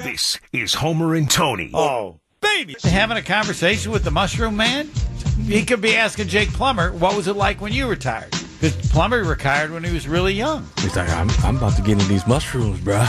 This is Homer and Tony. Oh, baby. Having a conversation with the mushroom man? He could be asking Jake Plummer, what was it like when you retired? Because Plummer retired when he was really young. He's like, I'm, I'm about to get into these mushrooms, bro.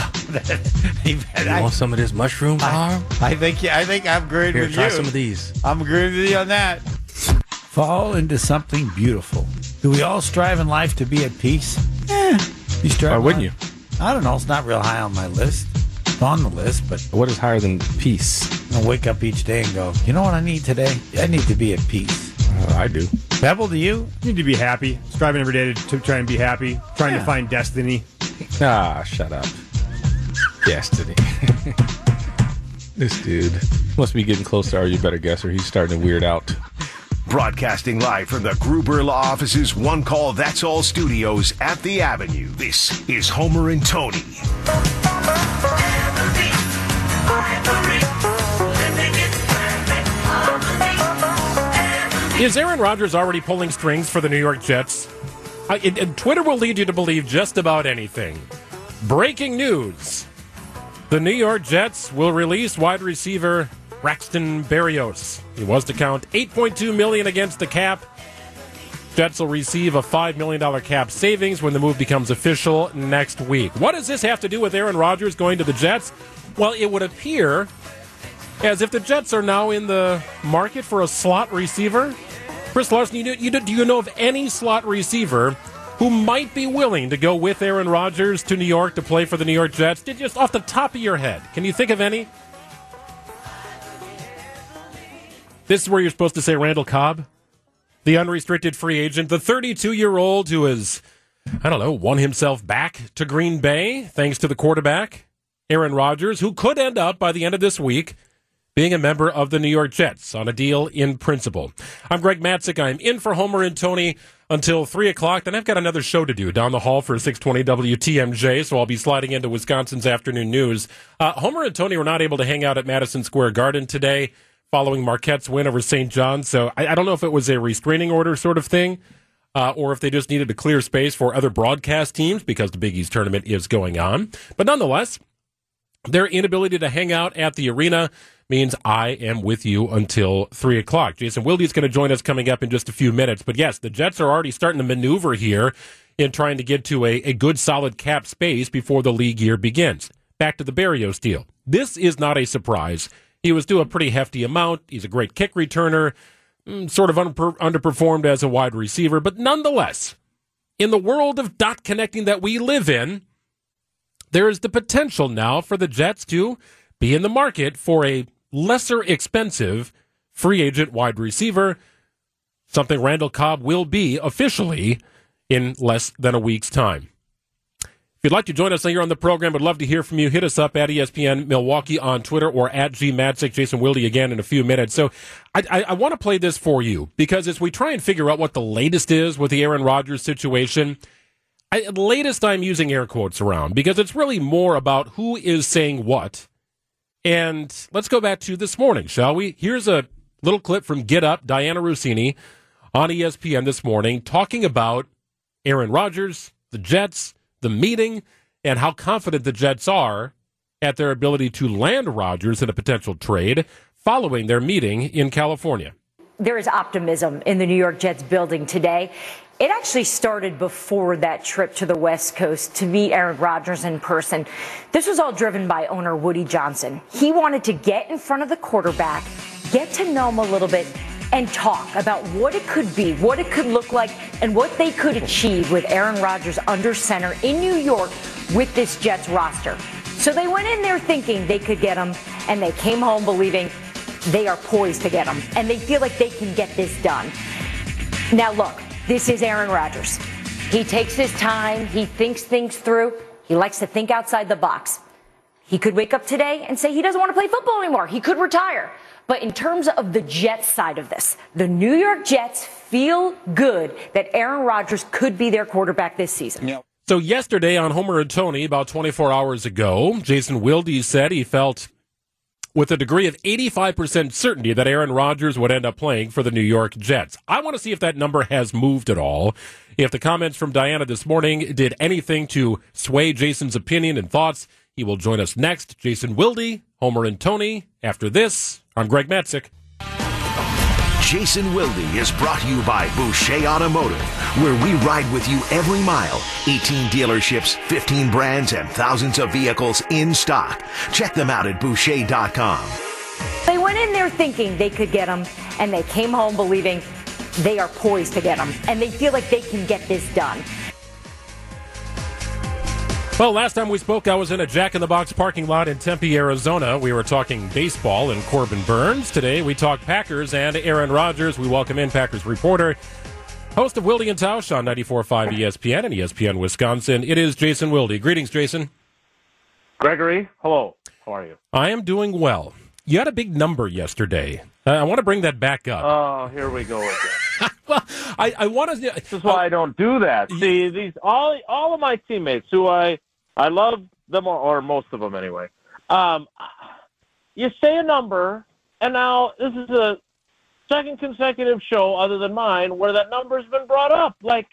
He- You I, want some of this mushroom farm? I think I think I'm agreeing with you. Here, with try you. some of these. I'm agreeing with you on that. Fall into something beautiful. Do we all strive in life to be at peace? Eh, you strive. Why wouldn't life- I don't know. It's not real high on my list. It's on the list, but What is higher than peace? I wake up each day and go, you know what I need today? I need to be at peace. Uh, I do. Pebble, do you? You need to be happy. Striving every day to, to try and be happy. Trying Yeah. to find destiny. Ah, shut up. Destiny. this dude must be getting close to Are You Better Guesser. He's starting to weird out. Broadcasting live from the Gruber Law Office's One Call That's All studios at the Avenue. This is Homer and Tony. Is Aaron Rodgers already pulling strings for the New York Jets? I, and- Twitter will lead you to believe just about anything. Breaking news: The New York Jets will release wide receiver Braxton Berrios. He was to count 8.2 million against the cap. Jets will receive a $5 million cap savings when the move becomes official next week. What does this have to do with Aaron Rodgers going to the Jets? Well, it would appear as if the Jets are now in the market for a slot receiver. Chris Larson, you, do- you, do- do you know of any slot receiver who might be willing to go with Aaron Rodgers to New York to play for the New York Jets? Did- Just off the top of your head, can you think of any? This is where you're supposed to say Randall Cobb, the unrestricted free agent, the 32 year old who has, I don't know, won himself back to Green Bay thanks to the quarterback, Aaron Rodgers, who could end up by the end of this week being a member of the New York Jets on a deal in principle. I'm Greg Matzek. I'm in for Homer and Tony until 3 o'clock. Then I've got another show to do down the hall for 620 WTMJ, so I'll be sliding into Wisconsin's afternoon news. Uh, Homer and Tony were not able to hang out at Madison Square Garden today following Marquette's win over St. John's, so I, I don't know if it was a restraining order sort of thing. Uh, or if they just needed to clear space for other broadcast teams because the Big East tournament is going on. But nonetheless, their inability to hang out at the arena means I am with you until 3 o'clock. Jason Wilde is going to join us coming up in just a few minutes. But yes, the Jets are already starting to maneuver here in trying to get to a, a good solid cap space before the league year begins. Back to the Berrios deal. This is not a surprise. He was due a pretty hefty amount. He's a great kick returner, mm, sort of underperformed as a wide receiver. But nonetheless, in the world of dot connecting that we live in, there is the potential now for the Jets to be in the market for a lesser expensive free agent wide receiver, something Randall Cobb will be officially in less than a week's time. If you'd like to join us here on the program, would love to hear from you. Hit us up at ESPN Milwaukee on Twitter or at GMatzek. Jason Wilde again in a few minutes. So I, I, I want to play this for you because as we try and figure out what the latest is with the Aaron Rodgers situation, I, the latest I'm using air quotes around because it's really more about who is saying what. And let's go back to this morning, shall we? Here's a little clip from Get Up, Dianna Russini on ESPN this morning talking about Aaron Rodgers, the Jets, the meeting, and how confident the Jets are at their ability to land Rodgers in a potential trade following their meeting in California. there is optimism in the New York Jets building today. It actually started before that trip to the West Coast to meet Aaron Rodgers in person. This was all driven by owner Woody Johnson. He wanted to get in front of the quarterback, get to know him a little bit, and talk about what it could be, what it could look like, and what they could achieve with Aaron Rodgers under center in New York with this Jets roster. So they went in there thinking they could get him, and they came home believing they are poised to get him, and they feel like they can get this done. Now, look, this is Aaron Rodgers. He takes his time, he thinks things through, he likes to think outside the box. He could wake up today and say he doesn't want to play football anymore. He could retire. But in terms of the Jets side of this, the New York Jets feel good that Aaron Rodgers could be their quarterback this season. So yesterday on Homer and Tony, about 24 hours ago, Jason Wilde said he felt with a degree of 85% certainty that Aaron Rodgers would end up playing for the New York Jets. I want to see if that number has moved at all. If the comments from Dianna this morning did anything to sway Jason's opinion and thoughts, He will join us next. Jason Wilde, Homer and Tony. After this, I'm Greg Matzek. Jason Wilde is brought to you by Boucher Automotive, where we ride with you every mile. 18 dealerships, 15 brands, and thousands of vehicles in stock. Check them out at Boucher.com. They went in there thinking they could get them, and they came home believing they are poised to get them, and they feel like they can get this done. Well, last time we spoke, I was in a Jack in the Box parking lot in Tempe, Arizona. We were talking baseball and Corbin Burnes. Today, we talk Packers and Aaron Rodgers. We welcome in Packers reporter, host of Wilde and Tausch on 94.5 ESPN and ESPN Wisconsin. It is Jason Wilde. Greetings, Jason. Gregory, hello. How are you? I am doing well. You had a big number yesterday. I want to bring that back up. Oh, here we go again. well, I, I want to. This is why I don't do that. See, these all all of my teammates who I I love them or most of them anyway. Um, you say a number, and now this is a second consecutive show other than mine where that number's been brought up. Like,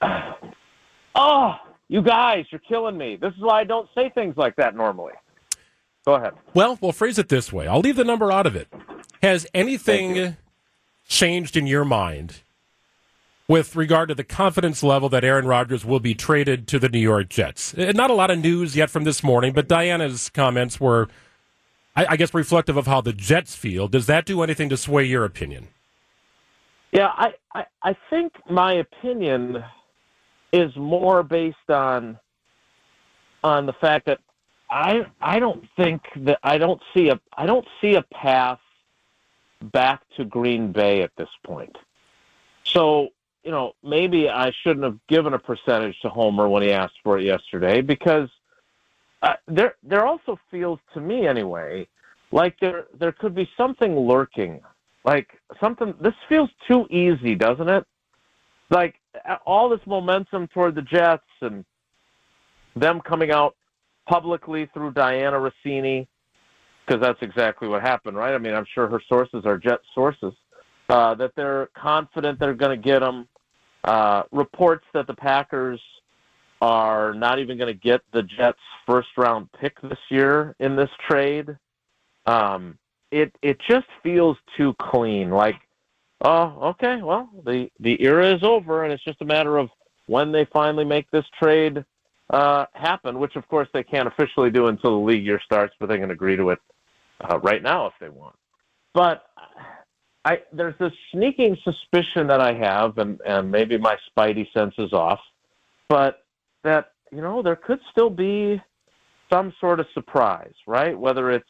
oh, you guys, you're killing me. This is why I don't say things like that normally. Go ahead. Well, we'll phrase it this way. I'll leave the number out of it. Has anything changed in your mind with regard to the confidence level that Aaron Rodgers will be traded to the New York Jets? Uh, Not a lot of news yet from this morning, but Dianna's comments were, I, I guess, reflective of how the Jets feel. Does that do anything to sway your opinion? Yeah, I, I, I think my opinion is more based on on the fact that I I don't think that I don't see a I don't see a path back to Green Bay at this point. So, you know, maybe I shouldn't have given a percentage to Homer when he asked for it yesterday because uh, there there also feels to me anyway like there there could be something lurking like something this feels too easy doesn't it like all this momentum toward the jets and them coming out publicly through Dianna Russini because that's exactly what happened right i mean i'm sure her sources are jet sources uh, that they're confident they're going to get them uh, reports that the packers are not even going to get the jets first round pick this year in this trade um, it it just feels too clean. Like, oh, okay, well, the the era is over, and it's just a matter of when they finally make this trade uh, happen. Which, of course, they can't officially do until the league year starts, but they can agree to it uh, right now if they want. But I there's this sneaking suspicion that I have, and and maybe my spidey sense is off, but that you know there could still be some sort of surprise, right? Whether it's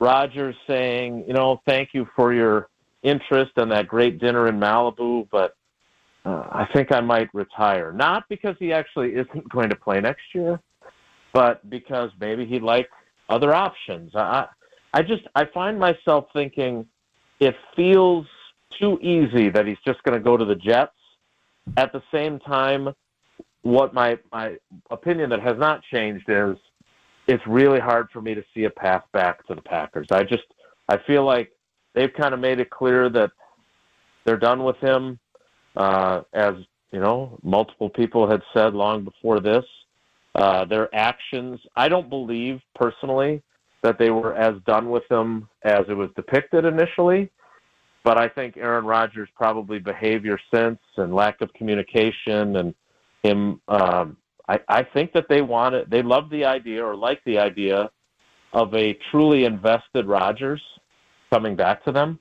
Rodgers saying, you know, thank you for your interest and that great dinner in Malibu, but uh, I think I might retire. Not because he actually isn't going to play next year, but because maybe he'd like other options. I, I just I find myself thinking it feels too easy that he's just going to go to the Jets. At the same time, what my my opinion that has not changed is it's really hard for me to see a path back to the Packers. I just I feel like they've kind of made it clear that they're done with him, uh, as you know, multiple people had said long before this. Uh, their actions, I don't believe personally that they were as done with him as it was depicted initially. But I think Aaron Rodgers' probably behavior since and lack of communication and him um, I, I think that they wanted. They loved the idea or liked the idea of a truly invested Rodgers coming back to them.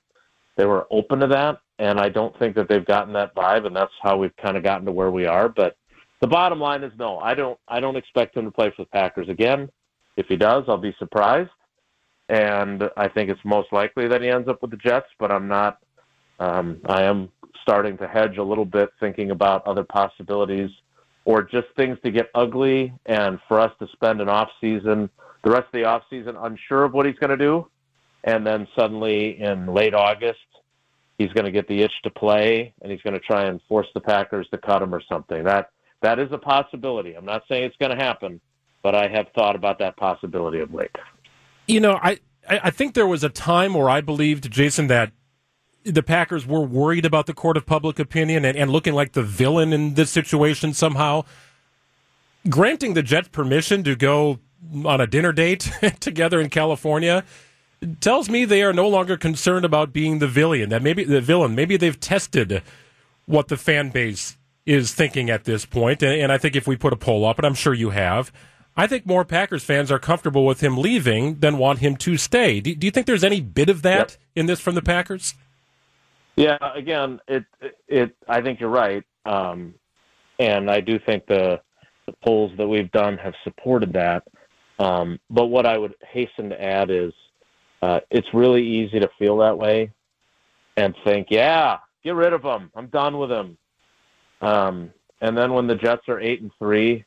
They were open to that, and I don't think that they've gotten that vibe, and that's how we've kind of gotten to where we are. But the bottom line is no. I don't. I don't expect him to play for the Packers again. If he does, I'll be surprised. And I think it's most likely that he ends up with the Jets, but I'm not. Um, I am starting to hedge a little bit, thinking about other possibilities or just things to get ugly and for us to spend an off season, the rest of the off season unsure of what he's going to do, and then suddenly in late August he's going to get the itch to play and he's going to try and force the Packers to cut him or something. That that is a possibility. I'm not saying it's going to happen, but I have thought about that possibility of late. You know, I I think there was a time where I believed Jason that the Packers were worried about the court of public opinion and, and looking like the villain in this situation somehow. Granting the Jets permission to go on a dinner date together in California tells me they are no longer concerned about being the villain. That maybe the villain. Maybe they've tested what the fan base is thinking at this point. And, and I think if we put a poll up, and I'm sure you have, I think more Packers fans are comfortable with him leaving than want him to stay. Do, do you think there's any bit of that yep. in this from the Packers? Yeah, again, it it. I think you're right, um, and I do think the the polls that we've done have supported that. Um, but what I would hasten to add is, uh, it's really easy to feel that way, and think, yeah, get rid of him. I'm done with him. Um, and then when the Jets are eight and three,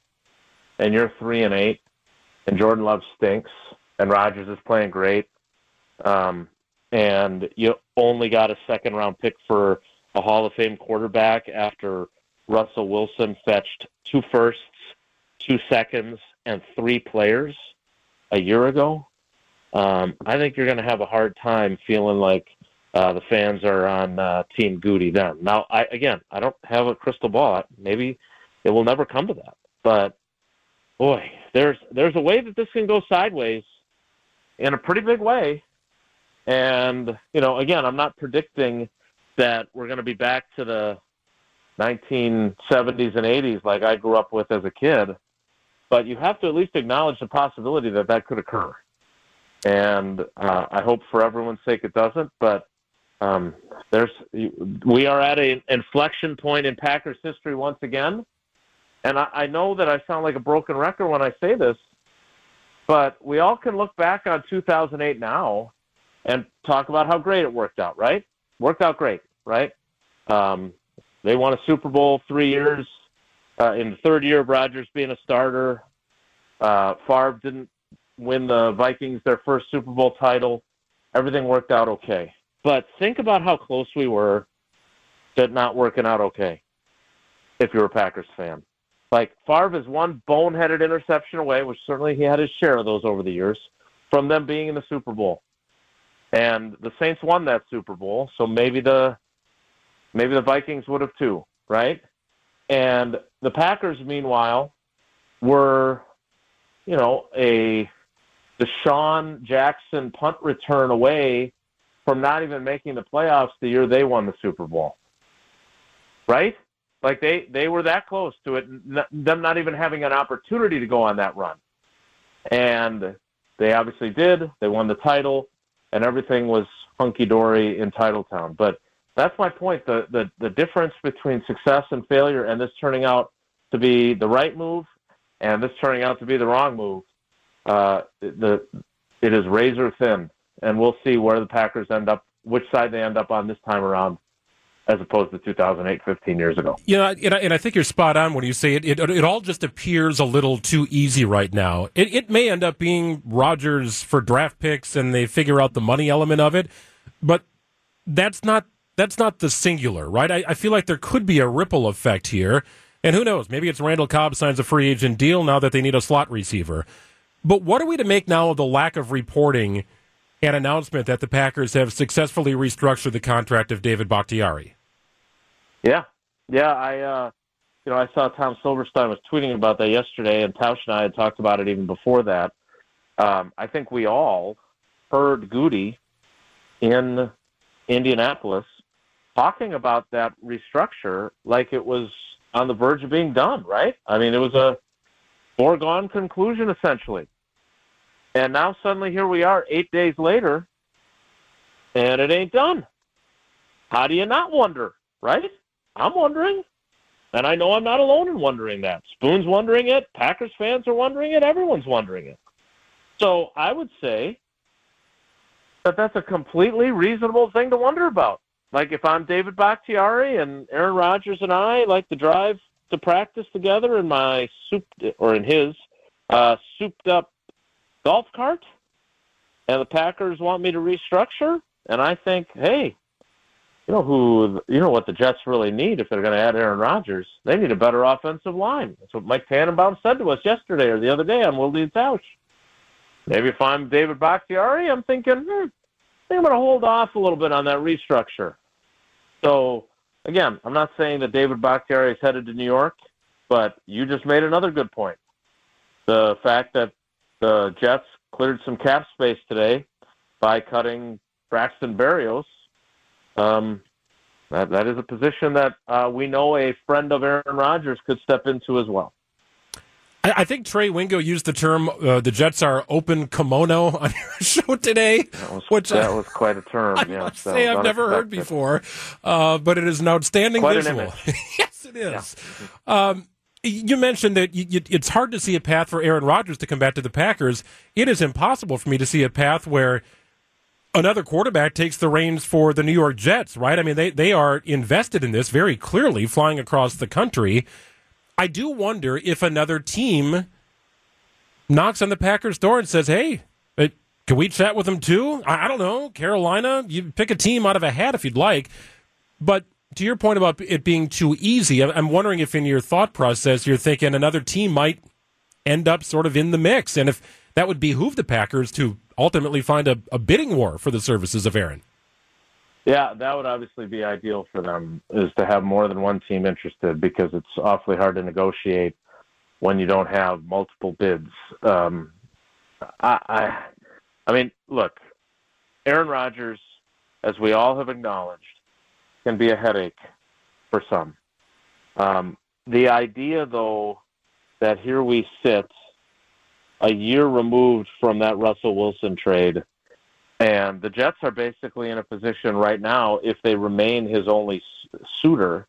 and you're three and eight, and Jordan Love stinks, and Rodgers is playing great, um, and you only got a second round pick for a Hall of Fame quarterback after Russell Wilson fetched two firsts, two seconds, and three players a year ago. Um, I think you're going to have a hard time feeling like uh, the fans are on uh, Team Gutey then. Now, I, again, I don't have a crystal ball. Maybe it will never come to that. But boy, there's there's a way that this can go sideways in a pretty big way. And you know, again, I'm not predicting that we're going to be back to the 1970s and 80s like I grew up with as a kid. But you have to at least acknowledge the possibility that that could occur. And uh, I hope for everyone's sake it doesn't. But um, there's we are at an inflection point in Packers history once again, and I, I know that I sound like a broken record when I say this, but we all can look back on 2008 now and talk about how great it worked out. Right? Worked out great. Right? Um, they won a Super Bowl three years uh, in the third year of Rodgers being a starter. Uh, Favre didn't win the Vikings their first Super Bowl title. Everything worked out okay. But think about how close we were to not working out okay if you're a Packers fan. Like Favre is one boneheaded interception away, which certainly he had his share of those over the years, from them being in the Super Bowl. And the Saints won that Super Bowl, so maybe the maybe the Vikings would have too, right? And the Packers, meanwhile, were, you know, a DeSean Jackson punt return away from not even making the playoffs the year they won the Super Bowl. Right? Like they they were that close to it, them not even having an opportunity to go on that run. And they obviously did. They won the title, and everything was hunky dory in Titletown. But that's my point. The, the the difference between success and failure, and this turning out to be the right move, and this turning out to be the wrong move, uh, the it is razor thin and we'll see where the Packers end up, which side they end up on this time around as opposed to 2008, 15 years ago. You know, and I, and I think you're spot on when you say it, it. It all just appears a little too easy right now. It, it may end up being Rodgers for draft picks, and they figure out the money element of it, but that's not that's not the singular, right? I, I feel like there could be a ripple effect here, and who knows? Maybe it's Randall Cobb signs a free agent deal now that they need a slot receiver. But what are we to make now of the lack of reporting? An announcement that the Packers have successfully restructured the contract of David Bakhtiari. Yeah, yeah, I uh, you know I saw Tom Silverstein was tweeting about that yesterday, and Tausch and I had talked about it even before that. Um, I think we all heard Gutey in Indianapolis talking about that restructure like it was on the verge of being done. Right? I mean, it was a foregone conclusion essentially. And now suddenly here we are eight days later, and it ain't done. How do you not wonder, right? I'm wondering. And I know I'm not alone in wondering that. Spoon's wondering it. Packers fans are wondering it. Everyone's wondering it. So I would say that that's a completely reasonable thing to wonder about. Like if I'm David Bakhtiari and Aaron Rodgers and I like to drive to practice together in my soup or in his uh, souped up golf cart, and the Packers want me to restructure, and I think, hey, you know who, you know what the Jets really need if they're going to add Aaron Rodgers? They need a better offensive line. That's what Mike Tannenbaum said to us yesterday or the other day on Wilde and Tausch. Maybe if I'm David Bakhtiari, I'm thinking, hmm, I think I'm going to hold off a little bit on that restructure. So, again, I'm not saying that David Bakhtiari is headed to New York, but you just made another good point. The fact that the Jets cleared some cap space today by cutting Braxton Berrios. Um, that that is a position that uh, we know a friend of Aaron Rodgers could step into as well. I, I think Trey Wingo used the term uh, "the Jets are open kimono" on your show today, That was, which that I, was quite a term. I yes, say I've never heard before, uh, but it is an outstanding Quite an visual. image. yes, it is. Um, you mentioned that you, you, it's hard to see a path for Aaron Rodgers to come back to the Packers. It is impossible for me to see a path where another quarterback takes the reins for the New York Jets, right? I mean, they, they are invested in this very clearly, flying across the country. I do wonder if another team knocks on the Packers' door and says, hey, uh, can we chat with them too? I, I don't know. Carolina, you pick a team out of a hat if you'd like. But to your point about it being too easy, I'm wondering if in your thought process you're thinking another team might end up sort of in the mix, and if that would behoove the Packers to ultimately find a, a bidding war for the services of Aaron. Yeah, that would obviously be ideal for them is to have more than one team interested because it's awfully hard to negotiate when you don't have multiple bids. Um, I, I, I mean, look, Aaron Rodgers, as we all have acknowledged, can be a headache for some. Um, the idea, though, that here we sit a year removed from that Russell Wilson trade and the Jets are basically in a position right now, if they remain his only suitor,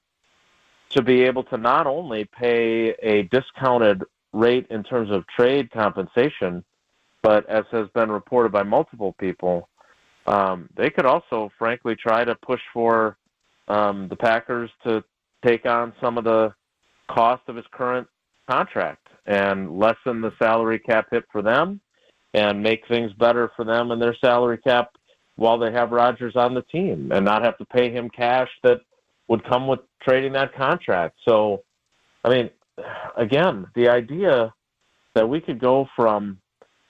to be able to not only pay a discounted rate in terms of trade compensation, but as has been reported by multiple people, um, they could also, frankly, try to push for um, the Packers to take on some of the cost of his current contract and lessen the salary cap hit for them and make things better for them and their salary cap while they have Rodgers on the team and not have to pay him cash that would come with trading that contract. So, I mean, again, the idea that we could go from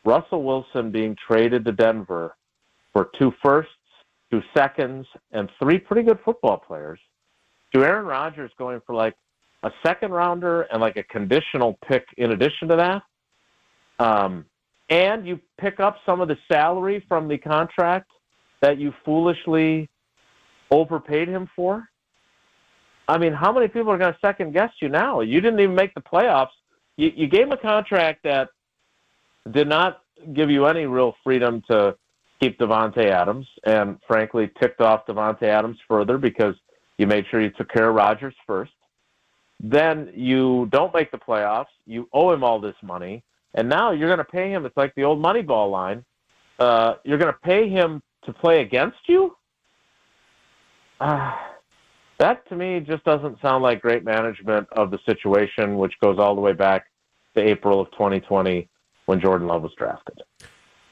Russell Wilson being traded to Denver for two firsts, seconds, and three pretty good football players to Aaron Rodgers going for like a second rounder and like a conditional pick in addition to that. Um, and you pick up some of the salary from the contract that you foolishly overpaid him for. I mean, how many people are going to second guess you now? You didn't even make the playoffs. You, you gave him a contract that did not give you any real freedom to keep Davante Adams, and frankly, ticked off Davante Adams further because you made sure you took care of Rodgers first. Then you don't make the playoffs. You owe him all this money, and now you're going to pay him. It's like the old Moneyball line. Uh, you're going to pay him to play against you. Uh, that to me just doesn't sound like great management of the situation, which goes all the way back to April of 2020 when Jordan Love was drafted.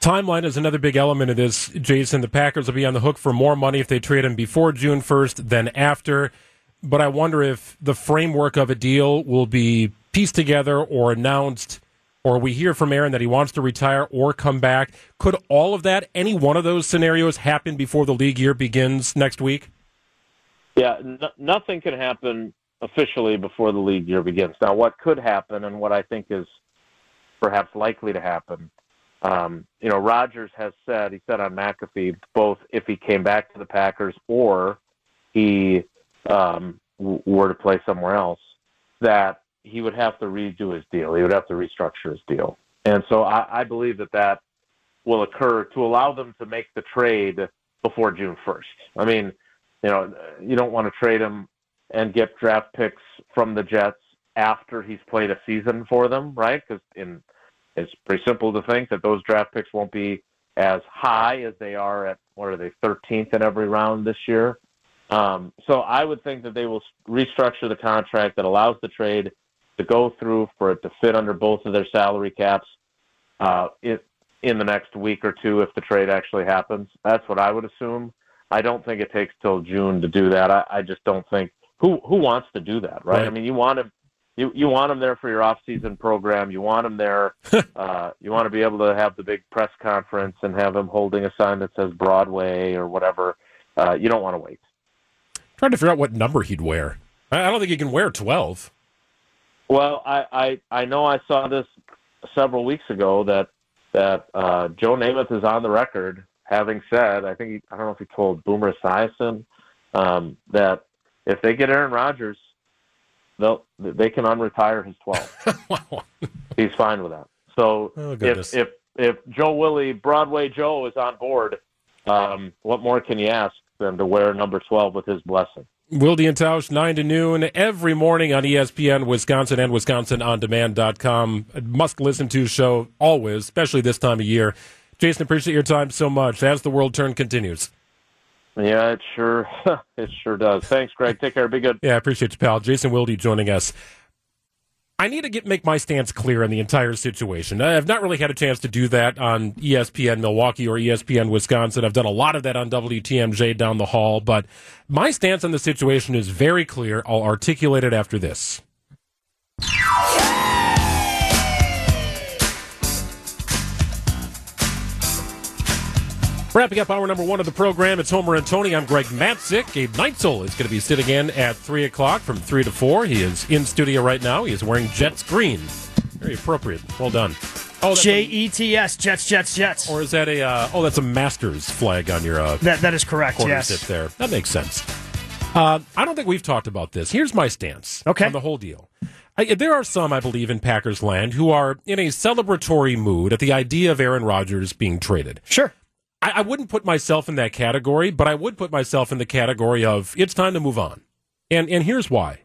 Timeline is another big element of this, Jason. The Packers will be on the hook for more money if they trade him before June 1st than after. But I wonder if the framework of a deal will be pieced together or announced, or we hear from Aaron that he wants to retire or come back. Could all of that, any one of those scenarios, happen before the league year begins next week? Yeah, nothing can happen officially before the league year begins. Now, what could happen, and what I think is perhaps likely to happen, um, you know, Rodgers has said he said on McAfee both if he came back to the Packers or he um, w- were to play somewhere else, that he would have to redo his deal. He would have to restructure his deal, and so I, I believe that that will occur to allow them to make the trade before June first. I mean you know, you don't want to trade him and get draft picks from the Jets after he's played a season for them, right? Because in it's pretty simple to think that those draft picks won't be as high as they are at what are they 13th in every round this year. Um, so I would think that they will restructure the contract that allows the trade to go through for it to fit under both of their salary caps uh, it, in the next week or two if the trade actually happens. That's what I would assume. I don't think it takes till June to do that. I, I just don't think who who wants to do that, right? Right. I mean, you want him you you want him there for your off season program. You want him there. uh, you want to be able to have the big press conference and have him holding a sign that says Broadway or whatever. Uh, you don't want to wait. trying to figure out what number he'd wear. I I don't think he can wear 12. Well, I, I I know I saw this several weeks ago that that uh, Joe Namath is on the record having said, I think he, I don't know if he told Boomer Esiason um, that if they get Aaron Rodgers, they'll they can unretire his 12. wow. He's fine with that. So Oh, if if if Joe Willie Broadway Joe is on board, um, what more can you ask than to wear number 12 with his blessing? Wildy and Tausch, 9 to noon, every morning on ESPN, Wisconsin, and WisconsinOnDemand.com. Must listen to show always, especially this time of year. Jason, appreciate your time so much as the world turn continues. Yeah, it sure it sure does. Thanks, Greg. Take care. Be good. Yeah, I appreciate you, pal. Jason Wilde joining us. I need to get make my stance clear on the entire situation. I have not really had a chance to do that on ESPN Milwaukee or ESPN Wisconsin. I've done a lot of that on WTMJ down the hall, but my stance on the situation is very clear. I'll articulate it after this. Wrapping up hour number one of the program, it's Homer and Tony. I'm Greg Matzek. Gabe Neitzel is going to be sitting in at 3 o'clock from 3 to 4. He is in studio right now. He is wearing Jets green. Very appropriate. Well done. Oh, J E T S Jets Jets Jets. or is that a, uh, oh, that's a Masters flag on your uh, That that is correct. Yes. tip there. That makes sense. Uh, I don't think we've talked about this. Here's my stance Okay. on the whole deal. I, there are some, I believe, in Packers land who are in a celebratory mood at the idea of Aaron Rodgers being traded. Sure. I, I wouldn't put myself in that category, but I would put myself in the category of it's time to move on. And and here's why.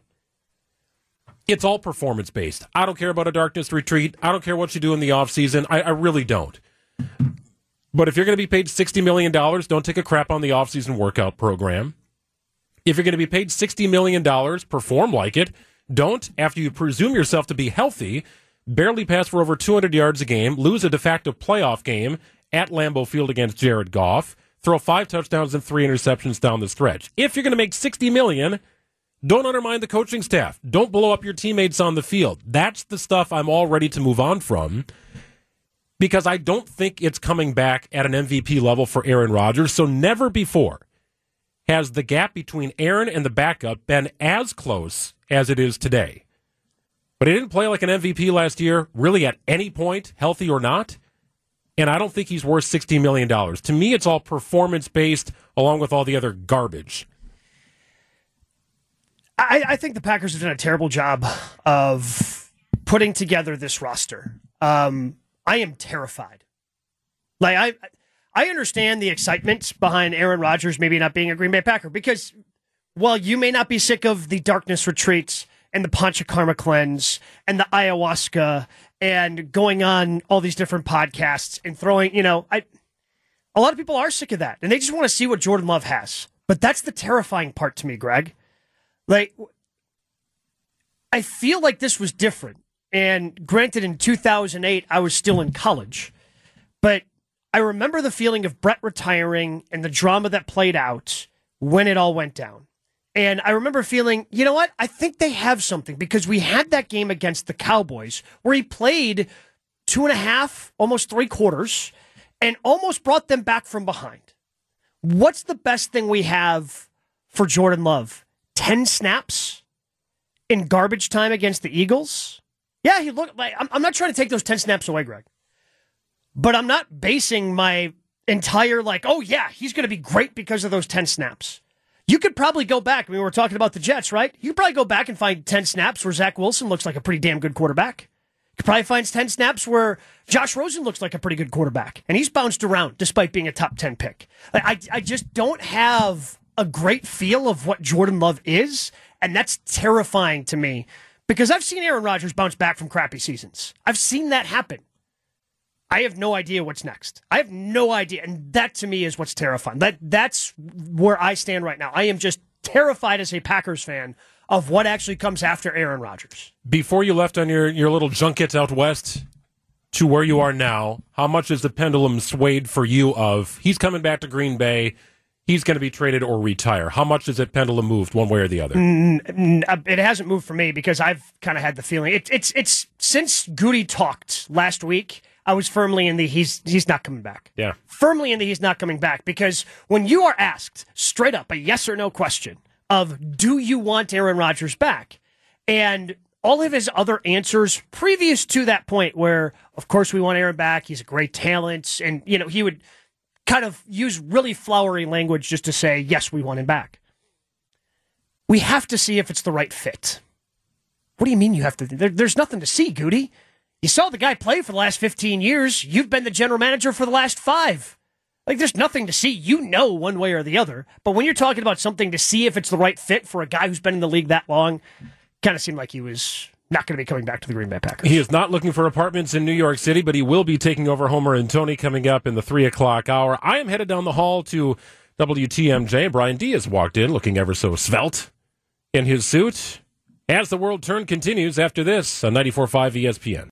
It's all performance based. I don't care about a darkness retreat. I don't care what you do in the offseason. I, I really don't. But if you're going to be paid $60 million, don't take a crap on the offseason workout program. If you're going to be paid $60 million, perform like it. Don't, after you presume yourself to be healthy, barely pass for over 200 yards a game, lose a de facto playoff game at Lambeau Field against Jared Goff, throw five touchdowns and three interceptions down the stretch. If you're going to make 60 million, don't undermine the coaching staff. Don't blow up your teammates on the field. That's the stuff I'm all ready to move on from because I don't think it's coming back at an MVP level for Aaron Rodgers. So never before has the gap between Aaron and the backup been as close as it is today. But he didn't play like an MVP last year, really at any point, healthy or not. And I don't think he's worth $60 million. To me, it's all performance based along with all the other garbage. I, I think the Packers have done a terrible job of putting together this roster. Um, I am terrified. Like I, I understand the excitement behind Aaron Rodgers maybe not being a Green Bay Packer because while you may not be sick of the darkness retreats and the Panchakarma cleanse and the ayahuasca and going on all these different podcasts and throwing, you know, I, a lot of people are sick of that and they just want to see what Jordan Love has. But that's the terrifying part to me, Greg. Like, I feel like this was different. And granted, in 2008, I was still in college, but I remember the feeling of Brett retiring and the drama that played out when it all went down. And I remember feeling, you know what? I think they have something because we had that game against the Cowboys where he played two and a half, almost three quarters, and almost brought them back from behind. What's the best thing we have for Jordan Love? 10 snaps in garbage time against the Eagles? Yeah, he looked like I'm, I'm not trying to take those 10 snaps away, Greg. But I'm not basing my entire like, oh yeah, he's going to be great because of those 10 snaps. You could probably go back. I mean, we were talking about the Jets, right? You could probably go back and find 10 snaps where Zach Wilson looks like a pretty damn good quarterback. You could probably find 10 snaps where Josh Rosen looks like a pretty good quarterback. And he's bounced around despite being a top 10 pick. I, I just don't have a great feel of what Jordan Love is. And that's terrifying to me because I've seen Aaron Rodgers bounce back from crappy seasons. I've seen that happen. I have no idea what's next. I have no idea, and that to me is what's terrifying. That that's where I stand right now. I am just terrified as a Packers fan of what actually comes after Aaron Rodgers. Before you left on your, your little junket out west to where you are now, how much is the pendulum swayed for you of he's coming back to Green Bay, he's going to be traded or retire? How much has that pendulum moved one way or the other? Uh, It hasn't moved for me because I've kind of had the feeling it, it's it's since Gutey talked last week. I was firmly in the he's he's not coming back. Yeah. firmly in the he's not coming back because when you are asked straight up a yes or no question of do you want Aaron Rodgers back, and all of his other answers previous to that point, where of course we want Aaron back, he's a great talent, and you know he would kind of use really flowery language just to say yes, we want him back. We have to see if it's the right fit. What do you mean you have to? There, there's nothing to see, Gutey. You saw the guy play for the last 15 years. You've been the general manager for the last five. Like, there's nothing to see. You know one way or the other. But when you're talking about something to see if it's the right fit for a guy who's been in the league that long, kind of seemed like he was not going to be coming back to the Green Bay Packers. He is not looking for apartments in New York City, but he will be taking over Homer and Tony coming up in the three o'clock hour. I am headed down the hall to WTMJ. Brian Diaz walked in looking ever so svelte in his suit. As the world turn continues after this on 94.5 ESPN.